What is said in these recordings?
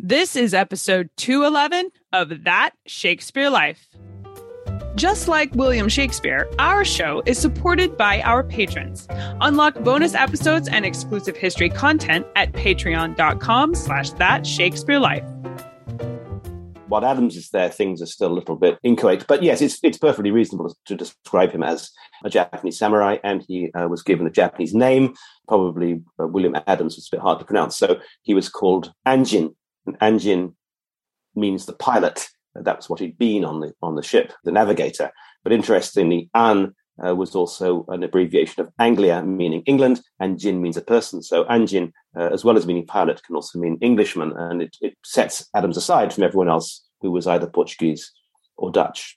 This is episode 211 of That Shakespeare Life. Just like William Shakespeare, our show is supported by our patrons. Unlock bonus episodes and exclusive history content at patreon.com slash that Shakespeare Life. What Adams is there, things are still a little bit inchoate. But yes, it's, it's perfectly reasonable to describe him as a Japanese samurai, and he uh, was given a Japanese name. Probably uh, William Adams was a bit hard to pronounce. So he was called Anjin, and Anjin means the pilot. That was what he'd been on the on the ship, the navigator. But interestingly, An uh, was also an abbreviation of Anglia, meaning England, and Jin means a person. So Anjin, uh, as well as meaning pilot, can also mean Englishman, and it, it sets Adams aside from everyone else who was either Portuguese or Dutch.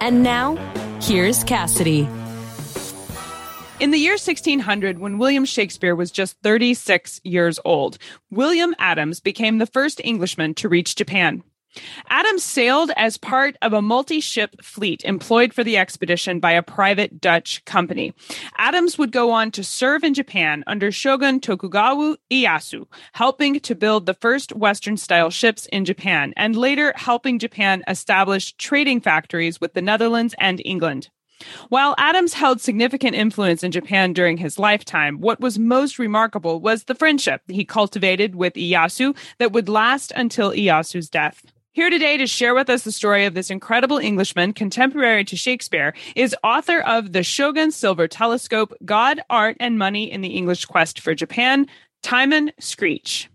And now, here's Cassidy. In the year 1600, when William Shakespeare was just 36 years old, William Adams became the first Englishman to reach Japan. Adams sailed as part of a multi ship fleet employed for the expedition by a private Dutch company. Adams would go on to serve in Japan under Shogun Tokugawa Ieyasu, helping to build the first Western style ships in Japan, and later helping Japan establish trading factories with the Netherlands and England. While Adams held significant influence in Japan during his lifetime, what was most remarkable was the friendship he cultivated with Ieyasu that would last until Ieyasu's death. Here today to share with us the story of this incredible Englishman contemporary to Shakespeare is author of The Shogun Silver Telescope God, Art, and Money in the English Quest for Japan, Timon Screech.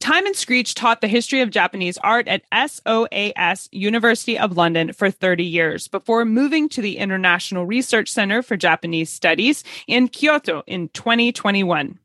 Timon Screech taught the history of Japanese art at SOAS University of London for 30 years before moving to the International Research Center for Japanese Studies in Kyoto in 2021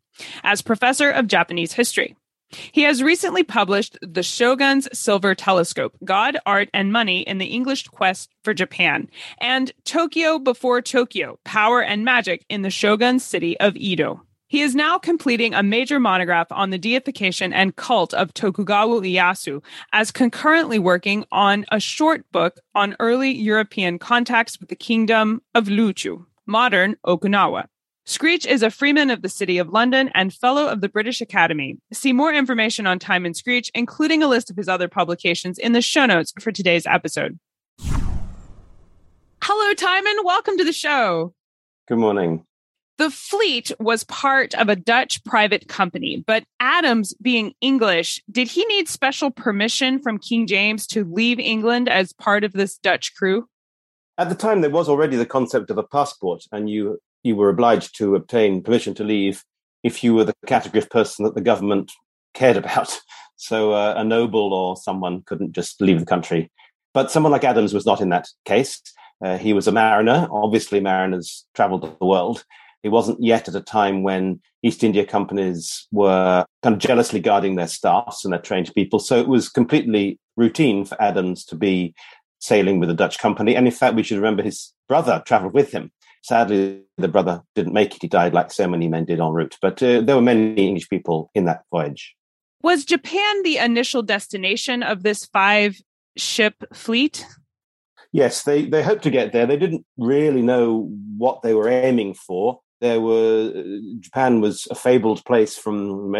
as professor of Japanese history. He has recently published The Shogun's Silver Telescope God, Art, and Money in the English Quest for Japan, and Tokyo Before Tokyo Power and Magic in the Shogun's City of Edo. He is now completing a major monograph on the deification and cult of Tokugawa Ieyasu, as concurrently working on a short book on early European contacts with the kingdom of Luchu, modern Okinawa. Screech is a freeman of the City of London and fellow of the British Academy. See more information on Timon Screech, including a list of his other publications, in the show notes for today's episode. Hello, Timon. Welcome to the show. Good morning. The fleet was part of a Dutch private company, but Adams, being English, did he need special permission from King James to leave England as part of this Dutch crew? At the time, there was already the concept of a passport, and you you were obliged to obtain permission to leave if you were the category of person that the government cared about. So uh, a noble or someone couldn't just leave the country. But someone like Adams was not in that case. Uh, he was a mariner. Obviously, mariners traveled the world. He wasn't yet at a time when East India companies were kind of jealously guarding their staffs and their trained people. So it was completely routine for Adams to be sailing with a Dutch company. And in fact, we should remember his brother traveled with him. Sadly, the brother didn't make it. He died like so many men did en route. But uh, there were many English people in that voyage. Was Japan the initial destination of this five ship fleet? Yes, they, they hoped to get there. They didn't really know what they were aiming for. There were Japan was a fabled place from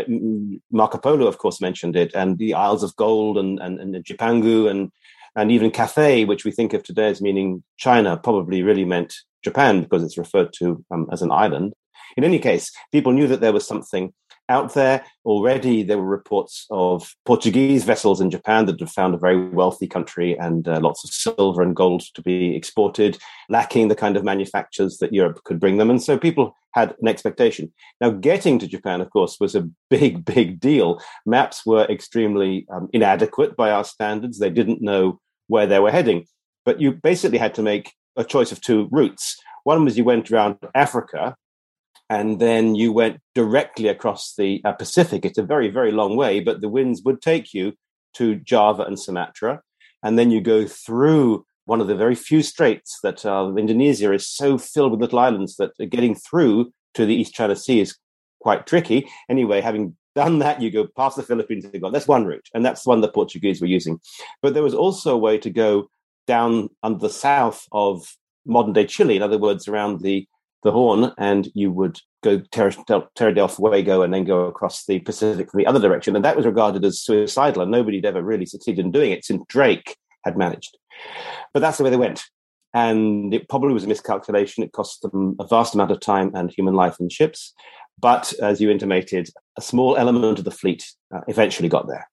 Marco Polo, of course, mentioned it, and the Isles of Gold and and, and Jipangu and and even Cathay, which we think of today as meaning China, probably really meant Japan because it's referred to um, as an island. In any case, people knew that there was something out there. Already, there were reports of Portuguese vessels in Japan that had found a very wealthy country and uh, lots of silver and gold to be exported, lacking the kind of manufactures that Europe could bring them. And so people had an expectation. Now, getting to Japan, of course, was a big, big deal. Maps were extremely um, inadequate by our standards. They didn't know where they were heading. But you basically had to make a choice of two routes. One was you went around Africa, and then you went directly across the uh, Pacific. It's a very, very long way, but the winds would take you to Java and Sumatra. And then you go through one of the very few straits that uh, Indonesia is so filled with little islands that getting through to the East China Sea is quite tricky. Anyway, having done that, you go past the Philippines and go, that's one route. And that's the one the Portuguese were using. But there was also a way to go down under the south of modern day Chile, in other words, around the the Horn, and you would go Terra, Terra del Fuego and then go across the Pacific from the other direction. And that was regarded as suicidal, and nobody had ever really succeeded in doing it since Drake had managed. But that's the way they went. And it probably was a miscalculation. It cost them a vast amount of time and human life and ships. But as you intimated, a small element of the fleet uh, eventually got there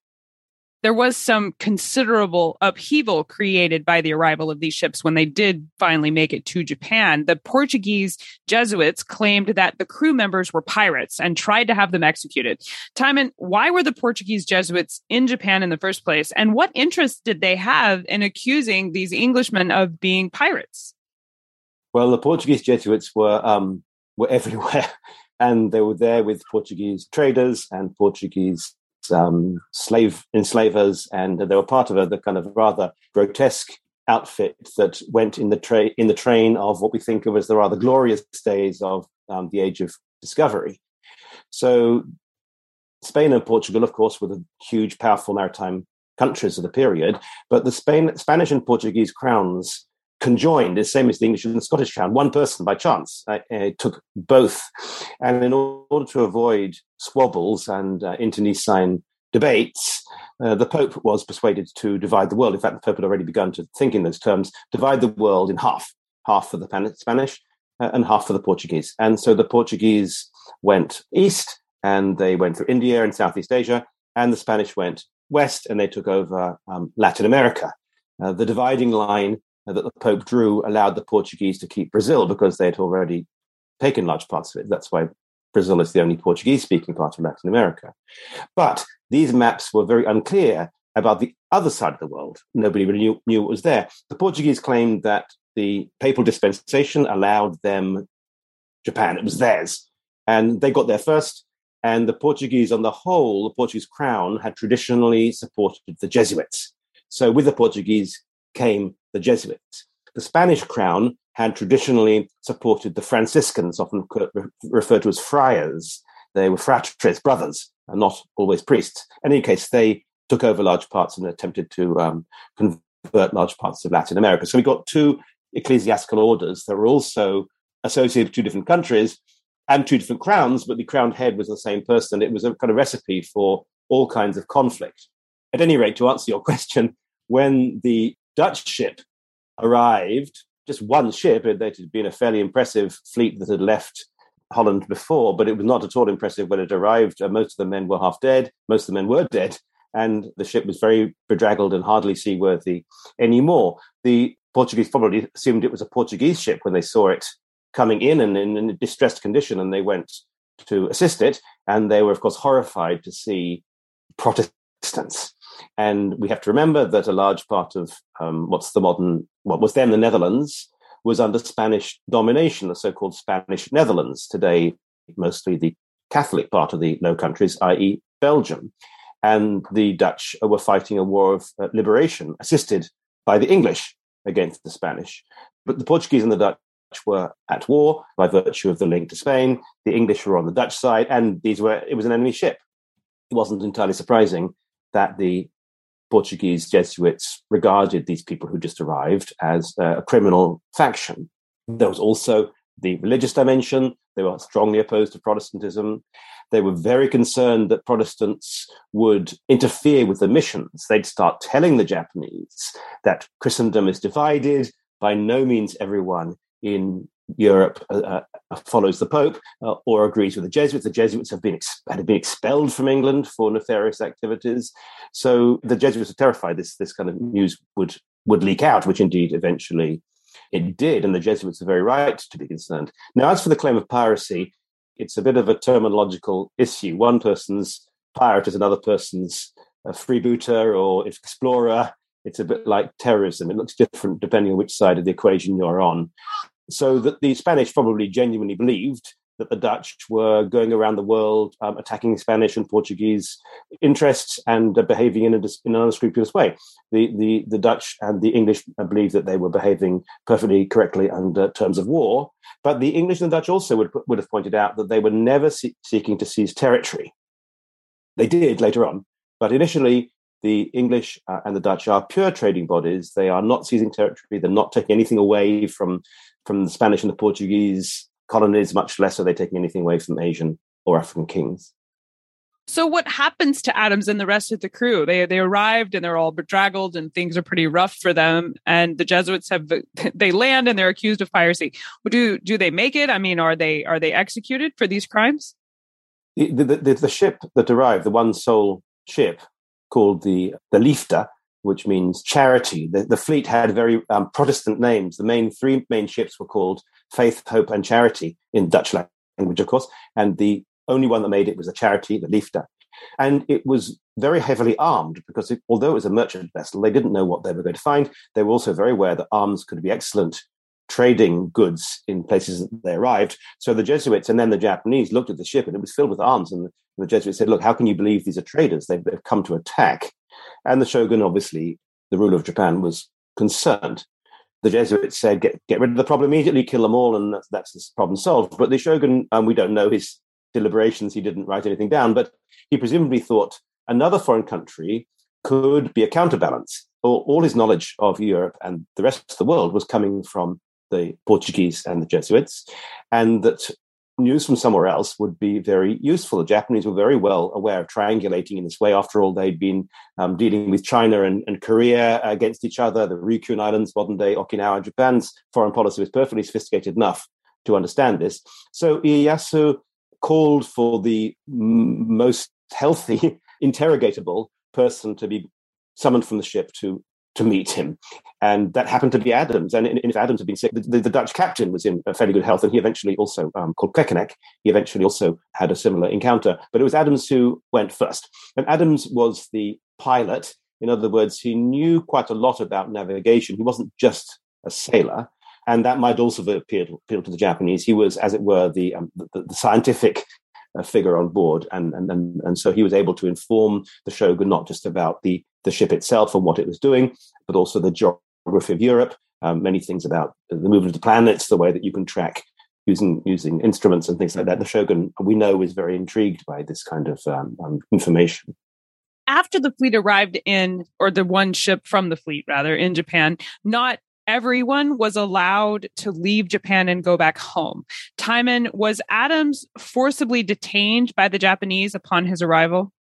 there was some considerable upheaval created by the arrival of these ships when they did finally make it to Japan. The Portuguese Jesuits claimed that the crew members were pirates and tried to have them executed. Timon, why were the Portuguese Jesuits in Japan in the first place? And what interest did they have in accusing these Englishmen of being pirates? Well, the Portuguese Jesuits were um, were everywhere, and they were there with Portuguese traders and Portuguese um, slave enslavers, and they were part of a the kind of rather grotesque outfit that went in the train in the train of what we think of as the rather glorious days of um, the age of discovery. So, Spain and Portugal, of course, were the huge, powerful maritime countries of the period, but the Spain, Spanish and Portuguese crowns conjoined, the same as the English and the Scottish crown. One person, by chance, uh, uh, took both. And in order to avoid squabbles and uh, internecine debates, uh, the Pope was persuaded to divide the world. In fact, the Pope had already begun to think in those terms divide the world in half half for the Spanish uh, and half for the Portuguese. And so the Portuguese went east and they went through India and Southeast Asia, and the Spanish went west and they took over um, Latin America. Uh, the dividing line that the Pope drew allowed the Portuguese to keep Brazil because they had already taken large parts of it. That's why Brazil is the only Portuguese speaking part of Latin America. But these maps were very unclear about the other side of the world. Nobody really knew, knew what was there. The Portuguese claimed that the papal dispensation allowed them Japan, it was theirs. And they got there first. And the Portuguese, on the whole, the Portuguese crown had traditionally supported the Jesuits. So with the Portuguese came the Jesuits. The Spanish crown had traditionally supported the Franciscans, often referred to as friars. They were fratres, brothers, and not always priests. In any case, they took over large parts and attempted to um, convert large parts of Latin America. So we got two ecclesiastical orders that were also associated with two different countries and two different crowns, but the crowned head was the same person. It was a kind of recipe for all kinds of conflict. At any rate, to answer your question, when the Dutch ship arrived, just one ship. It had been a fairly impressive fleet that had left Holland before, but it was not at all impressive when it arrived. Uh, most of the men were half dead. Most of the men were dead, and the ship was very bedraggled and hardly seaworthy anymore. The Portuguese probably assumed it was a Portuguese ship when they saw it coming in and in, in a distressed condition, and they went to assist it. And they were, of course, horrified to see Protestants and we have to remember that a large part of um, what's the modern, what was then the Netherlands, was under Spanish domination, the so called Spanish Netherlands, today mostly the Catholic part of the Low Countries, i.e., Belgium. And the Dutch were fighting a war of uh, liberation, assisted by the English against the Spanish. But the Portuguese and the Dutch were at war by virtue of the link to Spain. The English were on the Dutch side, and these were it was an enemy ship. It wasn't entirely surprising that the Portuguese Jesuits regarded these people who just arrived as a criminal faction. There was also the religious dimension. They were strongly opposed to Protestantism. They were very concerned that Protestants would interfere with the missions. They'd start telling the Japanese that Christendom is divided. By no means everyone in Europe uh, uh, follows the Pope uh, or agrees with the Jesuits. The Jesuits have been ex- had been expelled from England for nefarious activities, so the Jesuits are terrified this this kind of news would would leak out, which indeed eventually it did, and the Jesuits are very right to be concerned. Now, as for the claim of piracy, it's a bit of a terminological issue. One person's pirate is another person's freebooter or explorer. It's a bit like terrorism. It looks different depending on which side of the equation you're on so that the Spanish probably genuinely believed that the Dutch were going around the world um, attacking Spanish and Portuguese interests and uh, behaving in, a, in, an unscrupulous way. The, the, the Dutch and the English believed that they were behaving perfectly correctly under terms of war, but the English and the Dutch also would, would have pointed out that they were never see- seeking to seize territory. They did later on, but initially the English uh, and the Dutch are pure trading bodies. They are not seizing territory. They're not taking anything away from from the Spanish and the Portuguese colonies, much less are they taking anything away from Asian or African kings. So what happens to Adams and the rest of the crew? They they arrived and they're all bedraggled and things are pretty rough for them. And the Jesuits have they land and they're accused of piracy. Do do they make it? I mean, are they are they executed for these crimes? The the, the, the ship that arrived, the one sole ship called the the Liefde, which means charity. The, the fleet had very um, Protestant names. The main three main ships were called Faith, Hope, and Charity in Dutch language, of course. And the only one that made it was the Charity, the Liefde. And it was very heavily armed because it, although it was a merchant vessel, they didn't know what they were going to find. They were also very aware that arms could be excellent trading goods in places that they arrived. So the Jesuits and then the Japanese looked at the ship and it was filled with arms. And the Jesuits said, Look, how can you believe these are traders? They've, they've come to attack. And the shogun, obviously, the ruler of Japan, was concerned. The Jesuits said, get, get rid of the problem immediately, kill them all, and that's, that's the problem solved. But the shogun, we don't know his deliberations, he didn't write anything down, but he presumably thought another foreign country could be a counterbalance. All, all his knowledge of Europe and the rest of the world was coming from the Portuguese and the Jesuits, and that news from somewhere else would be very useful. The Japanese were very well aware of triangulating in this way. After all, they'd been um, dealing with China and, and, Korea against each other, the Ryukyu Islands, modern day Okinawa. Japan's foreign policy was perfectly sophisticated enough to understand this. So Ieyasu called for the m- most healthy, interrogatable person to be summoned from the ship to to meet him. And that happened to be Adams. And if Adams had been sick, the, the, Dutch captain was in fairly good health. And he eventually also, um, called Quaeckernaeck, he eventually also had a similar encounter. But it was Adams who went first. And Adams was the pilot. In other words, he knew quite a lot about navigation. He wasn't just a sailor. And that might also appeal, appeal to the Japanese. He was, as it were, the, um, the, the scientific uh, figure on board. And, and, and, and so he was able to inform the shogun not just about the the ship itself and what it was doing, but also the geography of Europe, um, many things about the movement of the planets, the way that you can track using using instruments and things like that. The shogun, we know, is very intrigued by this kind of um, um, information. After the fleet arrived in, or the one ship from the fleet, rather, in Japan, not everyone was allowed to leave Japan and go back home. Timon, was Adams forcibly detained by the Japanese upon his arrival?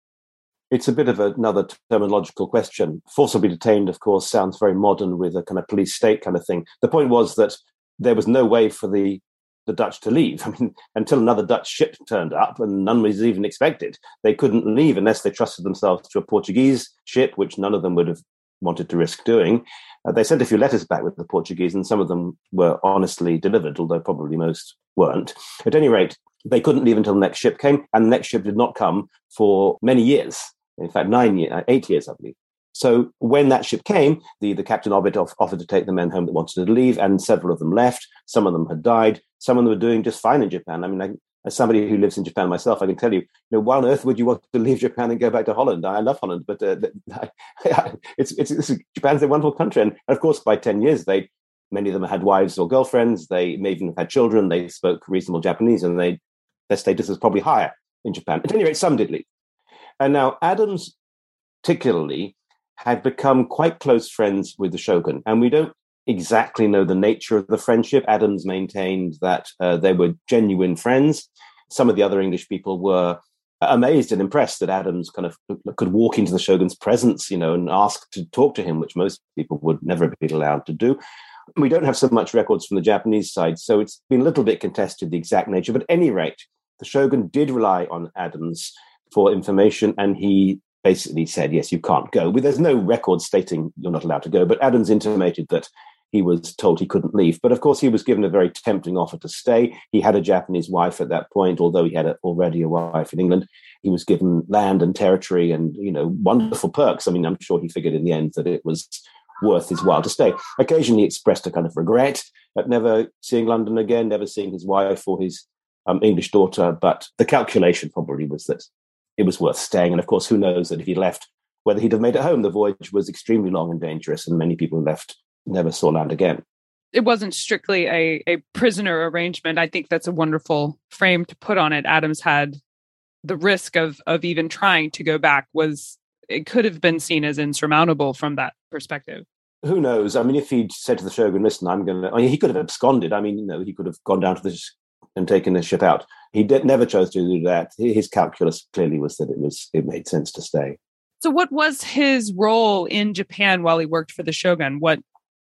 It's a bit of another terminological question. Forcibly detained, of course, sounds very modern with a kind of police state kind of thing. The point was that there was no way for the the Dutch to leave. I mean, until another Dutch ship turned up, and none was even expected. They couldn't leave unless they trusted themselves to a Portuguese ship, which none of them would have wanted to risk doing. Uh, they sent a few letters back with the Portuguese, and some of them were honestly delivered, although probably most weren't. At any rate, they couldn't leave until the next ship came, and the next ship did not come for many years in fact, nine years, uh, eight years, I believe. So when that ship came, the, the captain of it offered to take the men home that wanted to leave, and several of them left. Some of them had died. Some of them were doing just fine in Japan. I mean, I, as somebody who lives in Japan myself, I can tell you, you know, why on earth would you want to leave Japan and go back to Holland? I love Holland, but uh, it's, it's, it's, Japan's a wonderful country. And of course, by 10 years, they, many of them had wives or girlfriends. They may even have had children. They spoke reasonable Japanese and they, their status was probably higher in Japan. At any rate, some did leave. And now Adams, particularly, had become quite close friends with the shogun. And we don't exactly know the nature of the friendship. Adams maintained that uh, they were genuine friends. Some of the other English people were amazed and impressed that Adams kind of could walk into the shogun's presence, you know, and ask to talk to him, which most people would never be allowed to do. We don't have so much records from the Japanese side, so it's been a little bit contested the exact nature. But at any rate, the shogun did rely on Adams for information, and he basically said, "Yes, you can't go." Well, there's no record stating you're not allowed to go, but Adams intimated that he was told he couldn't leave. But of course, he was given a very tempting offer to stay. He had a Japanese wife at that point, although he had a, already a wife in England. He was given land and territory, and you know, wonderful perks. I mean, I'm sure he figured in the end that it was worth his while to stay. Occasionally, expressed a kind of regret at never seeing London again, never seeing his wife or his um, English daughter, but the calculation probably was that it was worth staying. And of course, who knows that if he left, whether he'd have made it home. The voyage was extremely long and dangerous, and many people left never saw land again. It wasn't strictly a, a prisoner arrangement. I think that's a wonderful frame to put on it. Adams had the risk of of even trying to go back was it could have been seen as insurmountable from that perspective. Who knows? I mean, if he'd said to the shogun, "Listen, I'm going to," I mean, he could have absconded. I mean, you know, he could have gone down to the and taken the ship out. He did, never chose to do that. His calculus clearly was that it was it made sense to stay. So, what was his role in Japan while he worked for the shogun? What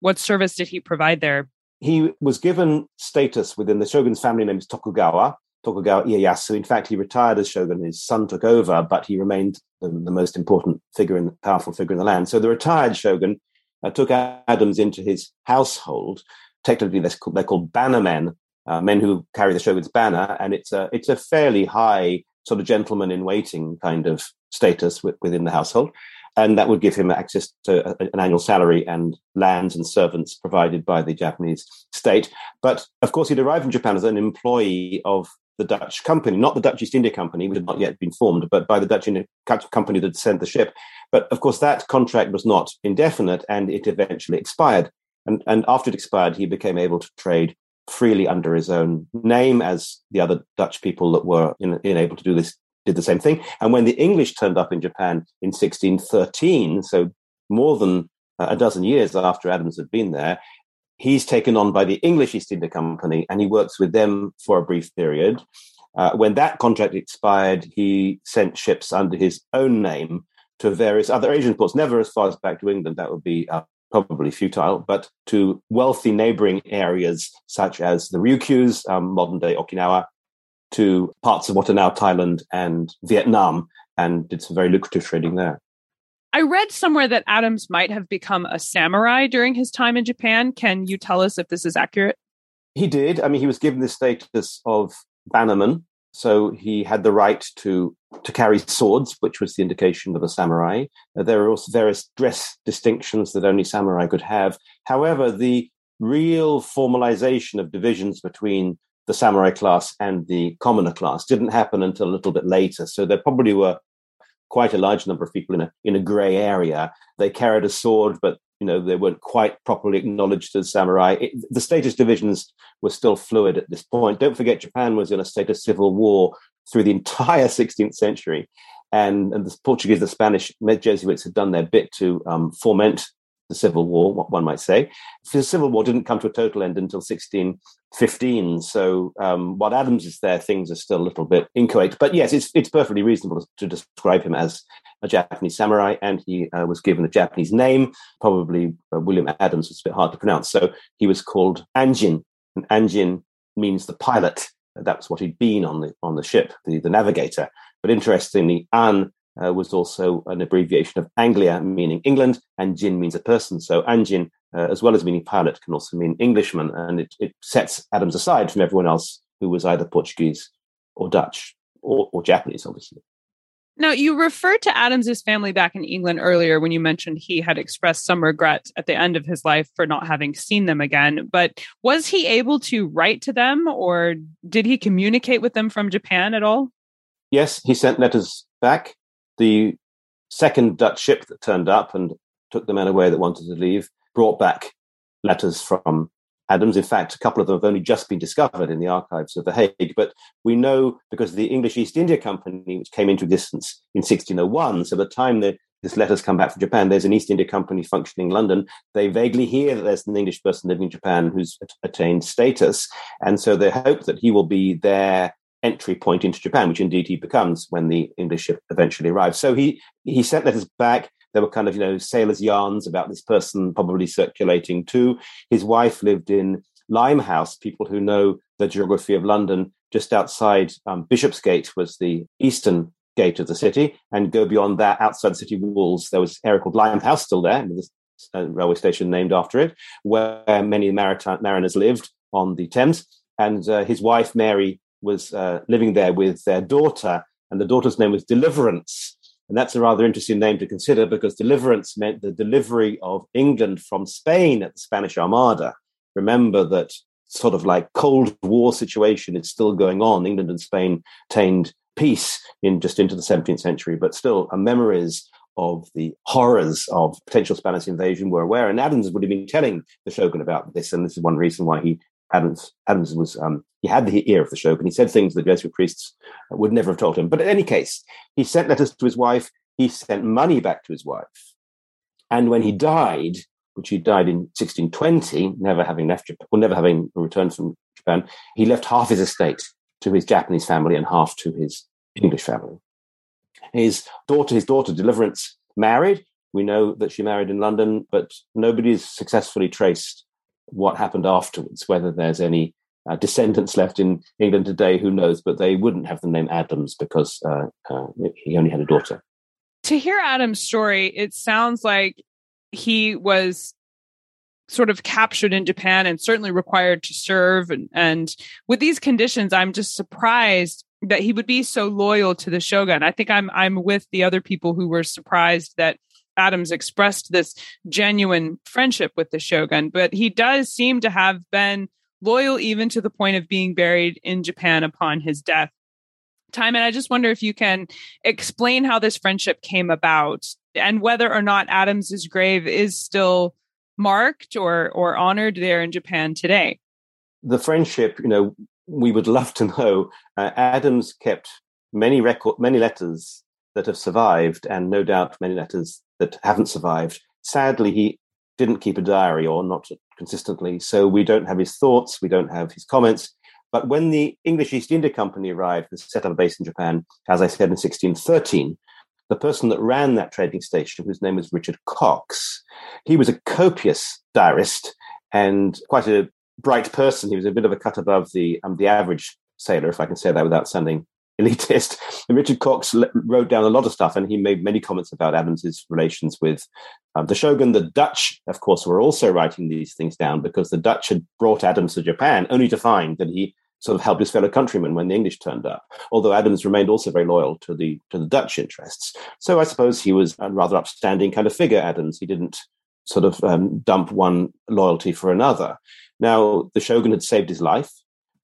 what service did he provide there? He was given status within the shogun's family name is Tokugawa, Tokugawa Ieyasu. In fact, he retired as shogun. His son took over, but he remained the, the most important figure and powerful figure in the land. So the retired shogun uh, took Adams into his household. Technically, they're called, they're called bannermen, uh, men who carry the shogun's banner, and it's a it's a fairly high sort of gentleman in waiting kind of status within the household. And that would give him access to an annual salary and lands and servants provided by the Japanese state. But of course, he'd arrived in Japan as an employee of the Dutch company, not the Dutch East India Company, which had not yet been formed, but by the Dutch company that sent the ship. But of course, that contract was not indefinite and it eventually expired. And, and after it expired, he became able to trade freely under his own name as the other Dutch people that were in, in able to do this did the same thing. And when the English turned up in Japan in 1613, so more than a dozen years after Adams had been there, he's taken on by the English East India Company and he works with them for a brief period. Uh, when that contract expired, he sent ships under his own name to various other Asian ports, never as far as back to England. That would be uh, probably futile, but to wealthy neighboring areas such as the Ryukyus, um, modern day Okinawa, to parts of what are now Thailand and Vietnam and did some very lucrative trading there. I read somewhere that Adams might have become a samurai during his time in Japan. Can you tell us if this is accurate? He did. I mean, he was given the status of bannerman, so he had the right to to carry swords, which was the indication of a samurai. There are also various dress distinctions that only samurai could have. However, the real formalization of divisions between the samurai class and the commoner class didn't happen until a little bit later. So there probably were quite a large number of people in a in a grey area. They carried a sword, but you know they weren't quite properly acknowledged as samurai. It, the status divisions were still fluid at this point. Don't forget, Japan was in a state of civil war through the entire 16th century, and, and the Portuguese, the Spanish Jesuits had done their bit to um, foment the Civil War, one might say. The Civil War didn't come to a total end until 1615. So um, while Adams is there, things are still a little bit inchoate. But yes, it's, it's perfectly reasonable to describe him as a Japanese samurai, and he uh, was given a Japanese name. Probably uh, William Adams was a bit hard to pronounce. So he was called Anjin, and Anjin means the pilot. That's what he'd been on the on the ship, the, the navigator. But interestingly, An uh, was also an abbreviation of Anglia, meaning England, and Jin means a person. So Anjin, uh, as well as meaning pilot, can also mean Englishman, and it, it, sets Adams aside from everyone else who was either Portuguese or Dutch or, or Japanese, obviously. Now, you referred to Adams's family back in England earlier when you mentioned he had expressed some regret at the end of his life for not having seen them again. But was he able to write to them or did he communicate with them from Japan at all? Yes, he sent letters back the second Dutch ship that turned up and took the men away that wanted to leave brought back letters from Adams. In fact, a couple of them have only just been discovered in the archives of The Hague. But we know because the English East India Company, which came into existence in 1601, so at the time that this letters come back from Japan, there's an East India Company functioning in London. They vaguely hear that there's an English person living in Japan who's attained status. And so they hope that he will be there entry point into Japan, which indeed he becomes when the English ship eventually arrives. So he he sent letters back. There were kind of you know sailors' yarns about this person probably circulating too. His wife lived in Limehouse. People who know the geography of London, just outside um, Bishopsgate was the eastern gate of the city, and go beyond that, outside the city walls, there was an area called Limehouse still there, a railway station named after it, where many maritime mariners lived on the Thames. And uh, his wife Mary was uh, living there with their daughter, and the daughter's name was Deliverance. And that's a rather interesting name to consider because deliverance meant the delivery of England from Spain at the Spanish Armada. Remember that sort of like Cold War situation is still going on. England and Spain attained peace in just into the 17th century, but still memories of the horrors of potential Spanish invasion were aware. And Adams would have been telling the shogun about this, and this is one reason why he Adams Adams was um, he had the ear of the shogun. And he said things the Jesuit priests would never have told him. But in any case, he sent letters to his wife. He sent money back to his wife, and when he died, which he died in 1620, never having left Japan, or never having returned from Japan, he left half his estate to his Japanese family and half to his English family. His daughter, his daughter Deliverance, married. We know that she married in London, but nobody's successfully traced what happened afterwards. Whether there's any uh, descendants left in England today, who knows? But they wouldn't have the name Adams because uh, uh, he only had a daughter. To hear Adam's story, it sounds like he was sort of captured in Japan and certainly required to serve. And, and with these conditions, I'm just surprised that he would be so loyal to the shogun. I think I'm I'm with the other people who were surprised that Adams expressed this genuine friendship with the shogun, but he does seem to have been loyal even to the point of being buried in Japan upon his death. Timon, I just wonder if you can explain how this friendship came about and whether or not Adams's grave is still marked or or honored there in Japan today. The friendship, you know, we would love to know. Uh, Adams kept many record, many letters that have survived, and no doubt many letters that haven't survived. Sadly, he didn't keep a diary or not consistently, so we don't have his thoughts, we don't have his comments. But when the English East India Company arrived and set up a base in Japan, as I said in 1613, the person that ran that trading station, whose name was Richard Cocks, he was a copious diarist and quite a bright person. He was a bit of a cut above the um, the average sailor, if I can say that without sounding elitist. And Richard Cocks wrote down a lot of stuff, and he made many comments about Adams's relations with um, the shogun. The Dutch, of course, were also writing these things down because the Dutch had brought Adams to Japan, only to find that he sort of helped his fellow countrymen when the English turned up. Although Adams remained also very loyal to the to the Dutch interests, so I suppose he was a rather upstanding kind of figure. Adams, he didn't sort of um, dump one loyalty for another. Now, the shogun had saved his life.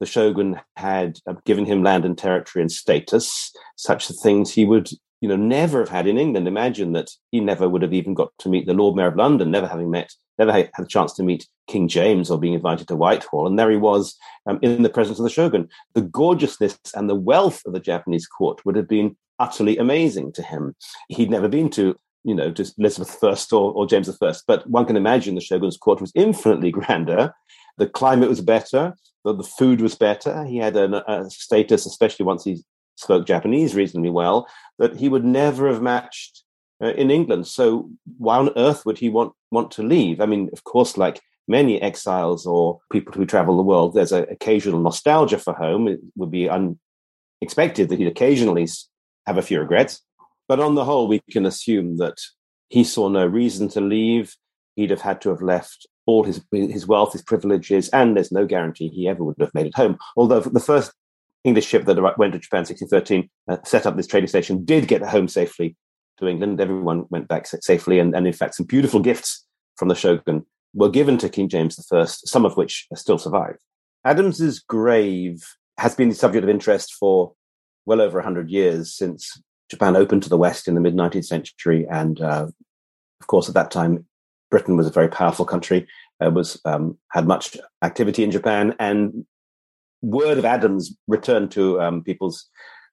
The shogun had uh, given him land and territory and status, such things he would, you know, never have had in England. Imagine that he never would have even got to meet the Lord Mayor of London, never having met, never had a chance to meet King James or being invited to Whitehall. And there he was um, in the presence of the shogun. The gorgeousness and the wealth of the Japanese court would have been utterly amazing to him. He'd never been to you know, to Elizabeth I or, or James I. But one can imagine the shogun's court was infinitely grander the climate was better, the, the food was better. He had a, a status, especially once he spoke Japanese reasonably well, that he would never have matched uh, in England. So why on earth would he want want to leave? I mean, of course, like many exiles or people who travel the world, there's an occasional nostalgia for home. It would be unexpected that he'd occasionally have a few regrets. But on the whole, we can assume that he saw no reason to leave. He'd have had to have left all his his wealth, his privileges, and there's no guarantee he ever would have made it home. Although the first English ship that went to Japan in 1613 uh, set up this trading station did get home safely to England. Everyone went back safely, and, and in fact, some beautiful gifts from the shogun were given to King James I, some of which still survive. Adams's grave has been the subject of interest for well over 100 years since Japan opened to the West in the mid 19th century. And uh, of course, at that time, Britain was a very powerful country, uh, was um, had much activity in Japan, and word of Adams returned to um, people's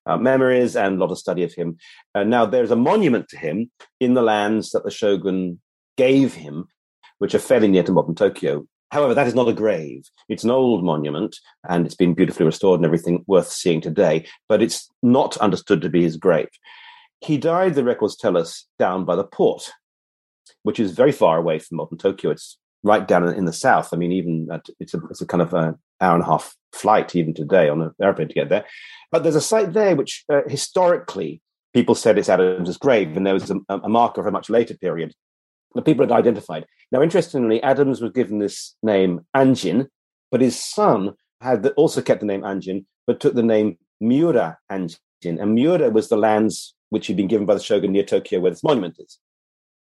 uh, memories and a lot of study of him. Uh, now, there's a monument to him in the lands that the shogun gave him, which are fairly near to modern Tokyo. However, that is not a grave. It's an old monument and it's been beautifully restored and everything worth seeing today, but it's not understood to be his grave. He died, the records tell us, down by the port which is very far away from modern Tokyo. It's right down in the south. I mean, even at, it's a it's a kind of an hour and a half flight even today on an airplane to get there. But there's a site there which uh, historically people said it's Adams's grave, and there was a, a marker of a much later period that people had identified. Now, interestingly, Adams was given this name Anjin, but his son had also kept the name Anjin, but took the name Miura Anjin. And Miura was the lands which had been given by the shogun near Tokyo, where this monument is.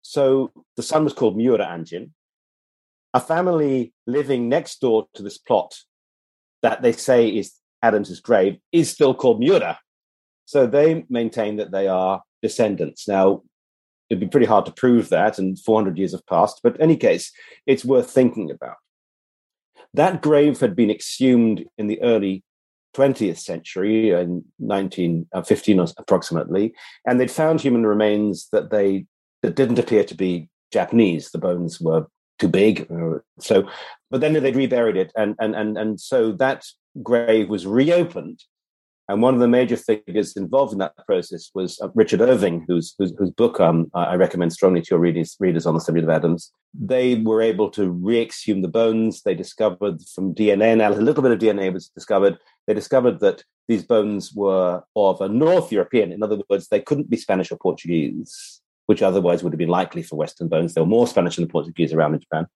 So the son was called Miura Anjin. A family living next door to this plot that they say is Adams's grave is still called Miura. So they maintain that they are descendants. Now, it'd be pretty hard to prove that, and 400 years have passed, but in any case, it's worth thinking about. That grave had been exhumed in the early 20th century, in 1915 uh, approximately, and they'd found human remains that they that didn't appear to be Japanese. The bones were too big, uh, so but then they'd reburied it, and and and and so that grave was reopened and one of the major figures involved in that process was uh, Richard Irving, whose, whose, whose book um, I recommend strongly to your readers, readers on the subject of Adams. They were able to re-exhume the bones. They discovered from DNA analysis, a little bit of DNA was discovered. They discovered that these bones were of a North European. In other words, they couldn't be Spanish or Portuguese, which otherwise would have been likely for Western bones. There were more Spanish and Portuguese around in Japan.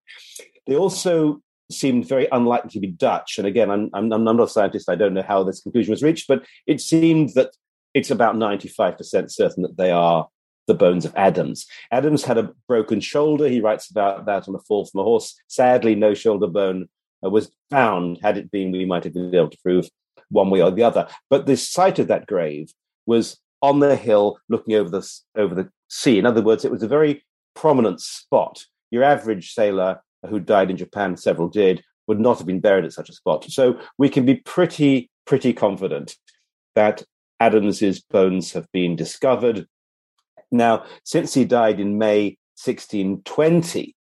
They also seemed very unlikely to be Dutch. And again, I'm, I'm, I'm, not a scientist. I don't know how this conclusion was reached, but it seemed that it's about 95% certain that they are the bones of Adams. Adams had a broken shoulder. He writes about that on a fall from a horse. Sadly, no shoulder bone uh, was found. Had it been, we might have been able to prove one way or the other. But the site of that grave was on the hill looking over the, over the sea. In other words, it was a very prominent spot. Your average sailor who died in Japan, several did, would not have been buried at such a spot. So we can be pretty, pretty confident that Adams's bones have been discovered. Now, since he died in May 1620,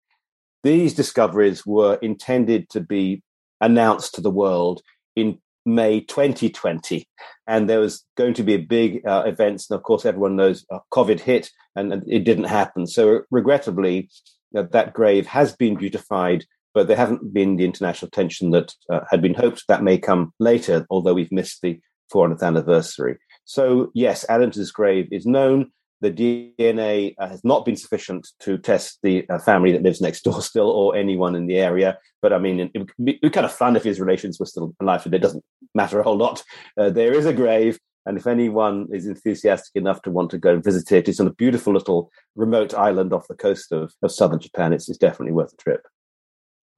these discoveries were intended to be announced to the world in May 2020. And there was going to be a big uh, event. And of course, everyone knows uh, COVID hit and, and, it didn't happen. So, regrettably, that that grave has been beautified, but there haven't been the international attention that uh, had been hoped. That may come later, although we've missed the 400th anniversary. So, yes, Adams's grave is known. The DNA uh, has not been sufficient to test the uh, family that lives next door still, or anyone in the area. But I mean, it would be kind of fun if his relations were still alive, but it doesn't matter a whole lot. Uh, there is a grave, and if anyone is enthusiastic enough to want to go and visit it, it's on a beautiful little remote island off the coast of, of southern Japan. It's, it's definitely worth a trip.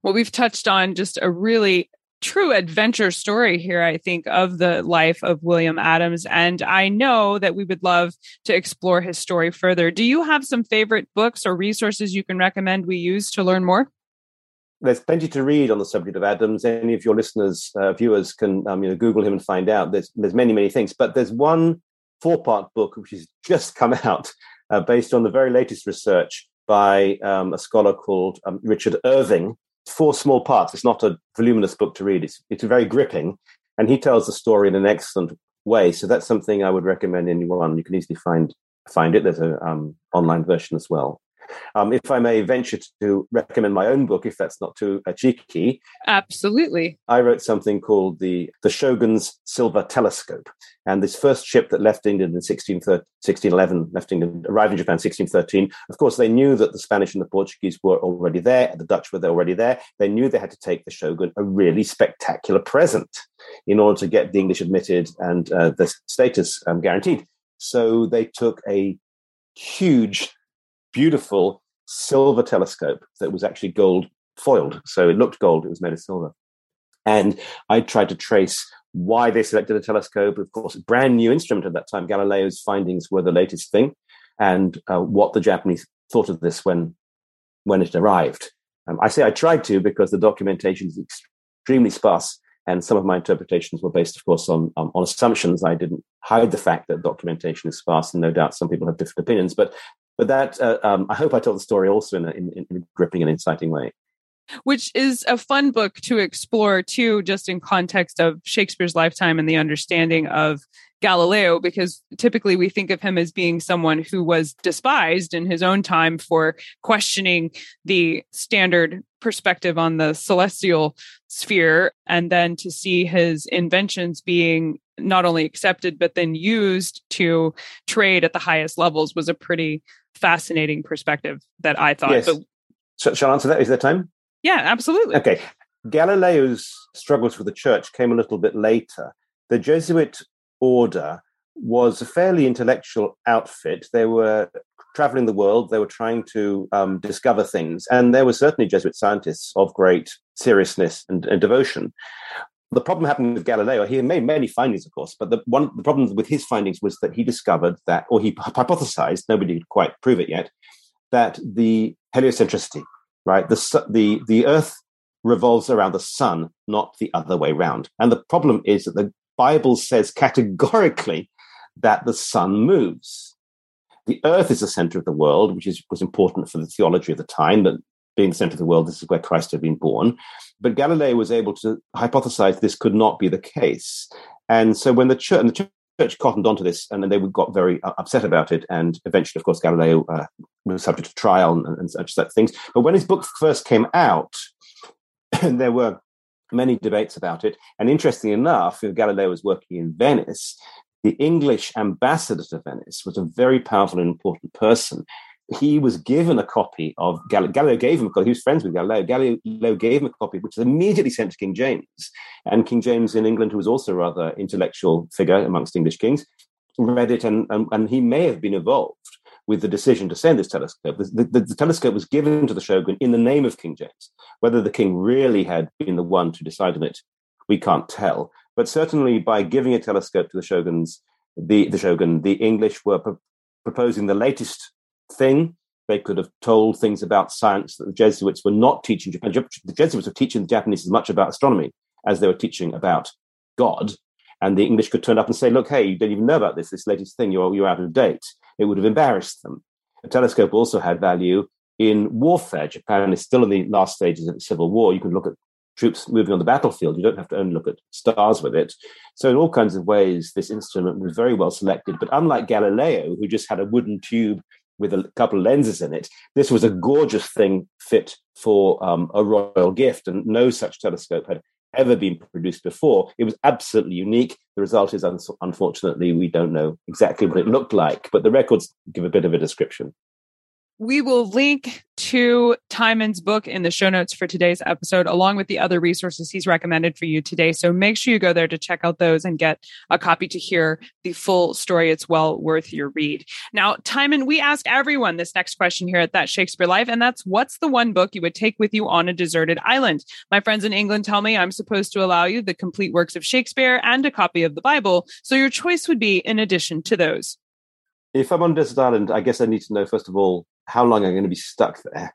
Well, we've touched on just a really true adventure story here, I think, of the life of William Adams. And I know that we would love to explore his story further. Do you have some favorite books or resources you can recommend we use to learn more? there's plenty to read on the subject of Adams. Any of your listeners, uh, viewers can um, you know Google him and find out. There's there's many many things, but there's one four part book which has just come out uh, based on the very latest research by um, a scholar called um, Richard Irving. Four small parts. It's not a voluminous book to read. It's it's very gripping, and he tells the story in an excellent way. So that's something I would recommend anyone. You can easily find find it. There's a um, online version as well. Um, if I may venture to recommend my own book, if that's not too uh, cheeky. Absolutely. I wrote something called the, the Shogun's Silver Telescope. And this first ship that left England in 1611, left England, arrived in Japan 1613. Of course, they knew that the Spanish and the Portuguese were already there. The Dutch were already there. They knew they had to take the Shogun a really spectacular present in order to get the English admitted and uh, the status um, guaranteed. So they took a huge beautiful silver telescope that was actually gold foiled. So it looked gold, it was made of silver. And I tried to trace why they selected a telescope. Of course, a brand new instrument at that time. Galileo's findings were the latest thing, and uh, what the Japanese thought of this when when it arrived. Um, I say I tried to because the documentation is extremely sparse, and some of my interpretations were based, of course, on um, on assumptions. I didn't hide the fact that documentation is sparse, and no doubt some people have different opinions. But but that uh, um, I hope I told the story also in a, in, in a gripping and inciting way. Which is a fun book to explore too, just in context of Shakespeare's lifetime and the understanding of Galileo, because typically we think of him as being someone who was despised in his own time for questioning the standard perspective on the celestial sphere. And then to see his inventions being not only accepted, but then used to trade at the highest levels was a pretty fascinating perspective that I thought. Yes. But, shall I answer that? Is there time? Yeah, absolutely. Okay. Galileo's struggles with the church came a little bit later. The Jesuit order was a fairly intellectual outfit. They were traveling the world, they were trying to um, discover things, and there were certainly Jesuit scientists of great seriousness and, and devotion. The problem happened with Galileo. He made many findings, of course, but the one the problem with his findings was that he discovered that, or he hypothesized, nobody could quite prove it yet, that the heliocentricity, right, the the the Earth revolves around the sun, not the other way round. And the problem is that the Bible says categorically that the sun moves. The Earth is the center of the world, which is was important for the theology of the time. That being the center of the world, this is where Christ had been born. But Galileo was able to hypothesize this could not be the case. And so when the church, and the church cottoned onto this and then they got very uh, upset about it. And eventually, of course, Galileo uh, was subject to trial and, and such things. But when his book first came out, there were many debates about it. And interestingly enough, Galileo was working in Venice, the English ambassador to Venice was a very powerful and important person he was given a copy of Galileo. Galileo gave him a copy. He was friends with Galileo. Galileo gave him a copy, which was immediately sent to King James. And King James in England, who was also a rather intellectual figure amongst English kings, read it, and, and, and he may have been involved with the decision to send this telescope. The, the, the, telescope was given to the shogun in the name of King James. Whether the king really had been the one to decide on it, we can't tell. But certainly, by giving a telescope to the shoguns, the, the shogun, the English were pro- proposing the latest thing. They could have told things about science that the Jesuits were not teaching Japan. The Jesuits were teaching the Japanese as much about astronomy as they were teaching about God. And the English could turn up and say, look, hey, you don't even know about this, this latest thing, you're, you're out of date. It would have embarrassed them. A telescope also had value in warfare. Japan is still in the last stages of the Civil War. You can look at troops moving on the battlefield. You don't have to only look at stars with it. So, in all kinds of ways, this instrument was very well selected. But unlike Galileo, who just had a wooden tube with a couple of lenses in it. This was a gorgeous thing fit for um, a royal gift, and no such telescope had ever been produced before. It was absolutely unique. The result is, un- unfortunately, we don't know exactly what it looked like, but the records give a bit of a description. We will link to Timon's book in the show notes for today's episode, along with the other resources he's recommended for you today. So make sure you go there to check out those and get a copy to hear the full story. It's well worth your read. Now, Timon, we ask everyone this next question here at That Shakespeare Life, and that's what's the one book you would take with you on a deserted island? My friends in England tell me I'm supposed to allow you the complete works of Shakespeare and a copy of the Bible. So your choice would be in addition to those. If I'm on a desert island, I guess I need to know, first of all, how long I'm going to be stuck there.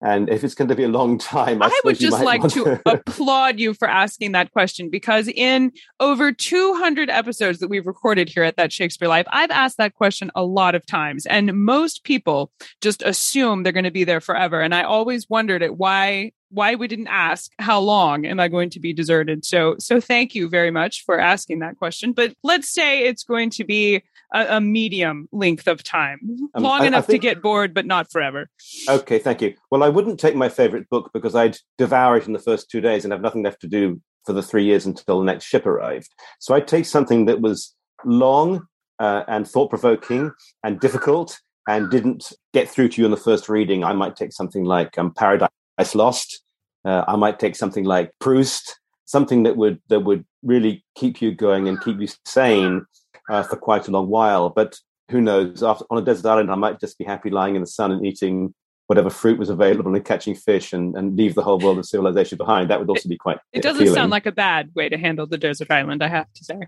And if it's going to be a long time, I, I would just like to, applaud you for asking that question because in over 200 episodes that we've recorded here at That Shakespeare Life, I've asked that question a lot of times. And most people just assume they're going to be there forever. And I always wondered at why why we didn't ask how long am I going to be deserted. So so thank you very much for asking that question. But let's say it's going to be a, a medium length of time, um, long I, enough I think, to get bored, but not forever. Okay, thank you. Well, I wouldn't take my favorite book because I'd devour it in the first two days and have nothing left to do for the three years until the next ship arrived. So I'd take something that was long uh, and thought provoking and difficult and didn't get through to you in the first reading. I might take something like um, Paradise Lost. Uh, I might take something like Proust, something that would that would really keep you going and keep you sane uh, for quite a long while. But who knows? After, on a desert island, I might just be happy lying in the sun and eating whatever fruit was available and catching fish and, and leave the whole world of civilization behind. That would also be quite. It, it doesn't appealing. sound like a bad way to handle the desert island, I have to say.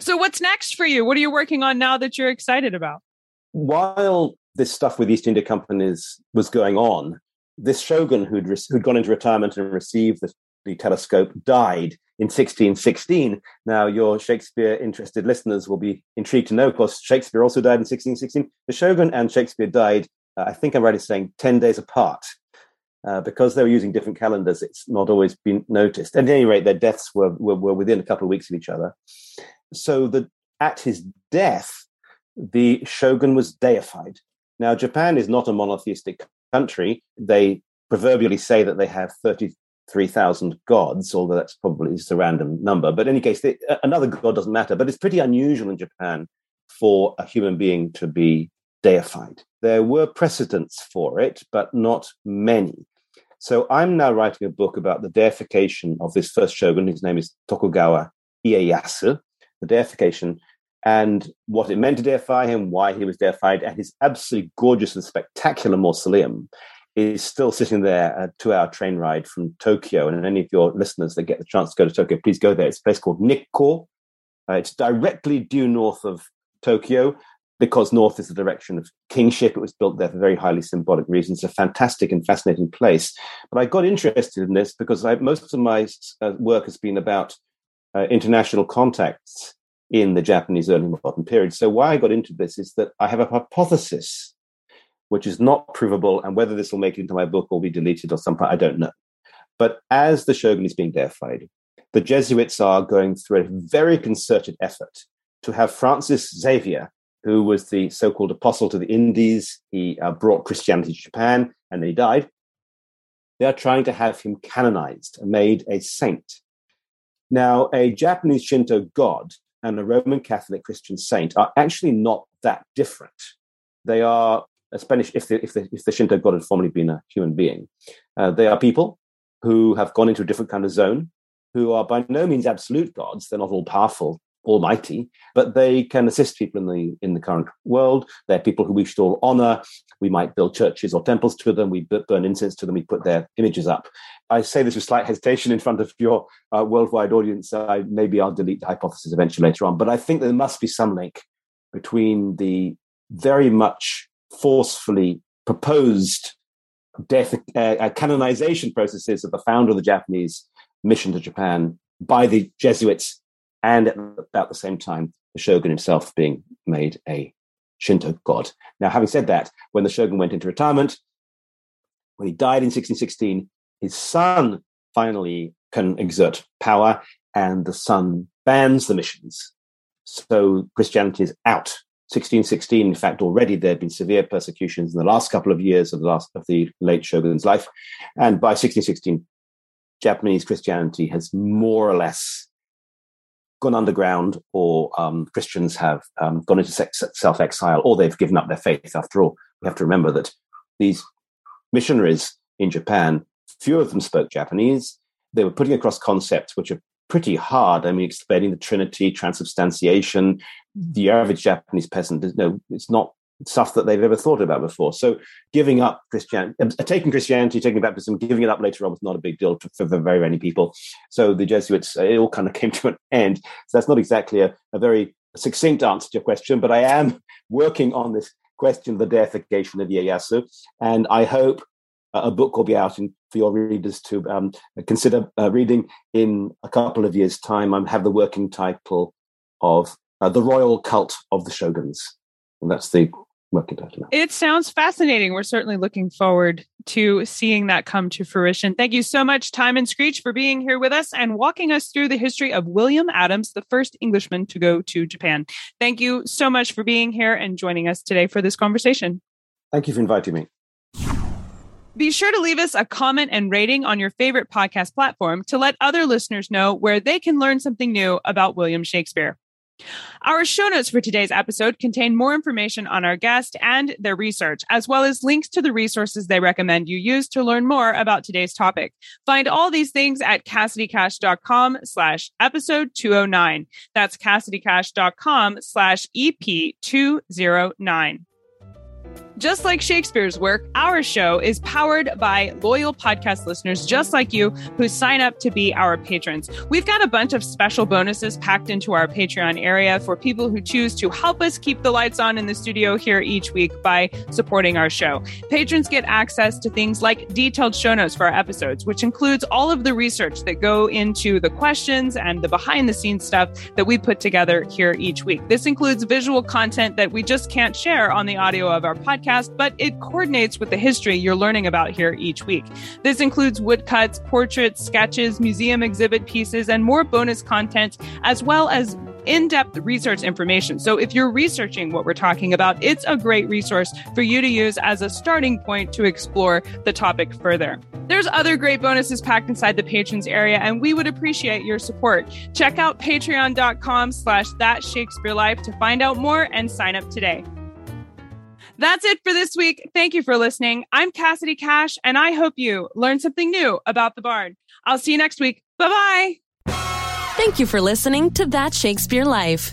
So, what's next for you? What are you working on now that you're excited about? While this stuff with East India companies was going on, this shogun who'd, re- who'd gone into retirement and received the, the telescope died in 1616. Now, your Shakespeare interested listeners will be intrigued to know, of course, Shakespeare also died in 1616. The Shogun and Shakespeare died, uh, I think I'm right in saying, 10 days apart. Uh, because they were using different calendars, it's not always been noticed. At any rate, their deaths were, were, were within a couple of weeks of each other. So that at his death, the shogun was deified. Now, Japan is not a monotheistic country. They proverbially say that they have 33,000 gods, although that's probably just a random number. But in any case, they, another god doesn't matter. But it's pretty unusual in Japan for a human being to be deified. There were precedents for it, but not many. So I'm now writing a book about the deification of this first shogun. His name is Tokugawa Ieyasu, the deification and what it meant to deify him, why he was deified, and his absolutely gorgeous and spectacular mausoleum is still sitting there, a two hour train ride from Tokyo. And any of your listeners that get the chance to go to Tokyo, please go there. It's a place called Nikko. Uh, it's directly due north of Tokyo because north is the direction of kingship. It was built there for very highly symbolic reasons. It's a fantastic and fascinating place. But I got interested in this because I, most of my uh, work has been about uh, international contacts in the Japanese early modern period. So why I got into this is that I have a hypothesis which is not provable, and whether this will make it into my book or be deleted or something, I don't know. But as the shogun is being deified, the Jesuits are going through a very concerted effort to have Francis Xavier, who was the so called apostle to the Indies, he uh, brought Christianity to Japan and then he died. They are trying to have him canonized made a saint. Now, a Japanese Shinto god and a Roman Catholic Christian saint are actually not that different. They are a Spanish, if the, if the, if the Shinto god had formerly been a human being, uh, they are people who have gone into a different kind of zone, who are by no means absolute gods. They're not all powerful, almighty, but they can assist people in the in the current world. They're people who we should all honor. We might build churches or temples to them. We burn incense to them. We put their images up. I say this with slight hesitation in front of your uh, worldwide audience. I, maybe I'll delete the hypothesis eventually later on, but I think there must be some link between the very much forcefully proposed death uh, canonization processes of the founder of the Japanese mission to Japan by the Jesuits, and at about the same time, the shogun himself being made a Shinto god. Now, having said that, when the shogun went into retirement, when he died in 1616, his son finally can exert power, and the son bans the missions. So Christianity is out 1616, in fact, already there had been severe persecutions in the last couple of years of the last of the late shogun's life, and by 1616, Japanese Christianity has more or less gone underground, or um, Christians have um, gone into self exile, or they've given up their faith. After all, we have to remember that these missionaries in Japan, few of them spoke Japanese. They were putting across concepts which are pretty hard. I mean, explaining the Trinity, transubstantiation. The average Japanese peasant, know, it's not stuff that they've ever thought about before. So, giving up Christianity, uh, taking Christianity, taking baptism, giving it up later on was not a big deal for very many people. So, the Jesuits, uh, it all kind of came to an end. So, that's not exactly a, a very succinct answer to your question, but I am working on this question of the deification of Ieyasu, and I hope a book will be out in, for your readers to um, consider uh, reading in a couple of years' time. I have the working title of uh, The Royal Cult of the Shoguns. And that's the working title now. It sounds fascinating. We're certainly looking forward to seeing that come to fruition. Thank you so much, Timon Screech, for being here with us and walking us through the history of William Adams, the first Englishman to go to Japan. Thank you so much for being here and joining us today for this conversation. Thank you for inviting me. Be sure to leave us a comment and rating on your favorite podcast platform to let other listeners know where they can learn something new about William Shakespeare. Our show notes for today's episode contain more information on our guest and their research, as well as links to the resources they recommend you use to learn more about today's topic. Find all these things at CassidyCash.com slash episode 209. That's CassidyCash.com slash EP 209. Just like Shakespeare's work, our show is powered by loyal podcast listeners just like you who sign up to be our patrons. We've got a bunch of special bonuses packed into our Patreon area for people who choose to help us keep the lights on in the studio here each week by supporting our show. Patrons get access to things like detailed show notes for our episodes, which includes all of the research that go into the questions and the behind the scenes stuff that we put together here each week. This includes visual content that we just can't share on the audio of our podcast podcast, but it coordinates with the history you're learning about here each week. This includes woodcuts, portraits, sketches, museum exhibit pieces, and more bonus content, as well as in depth research information. So, if you're researching what we're talking about, it's a great resource for you to use as a starting point to explore the topic further. There's other great bonuses packed inside the patrons area, and we would appreciate your support. Check out patreon.com slash that Shakespeare life to find out more and sign up today. That's it for this week. Thank you for listening. I'm Cassidy Cash, and I hope you learned something new about the Bard. I'll see you next week. Bye bye. Thank you for listening to That Shakespeare Life.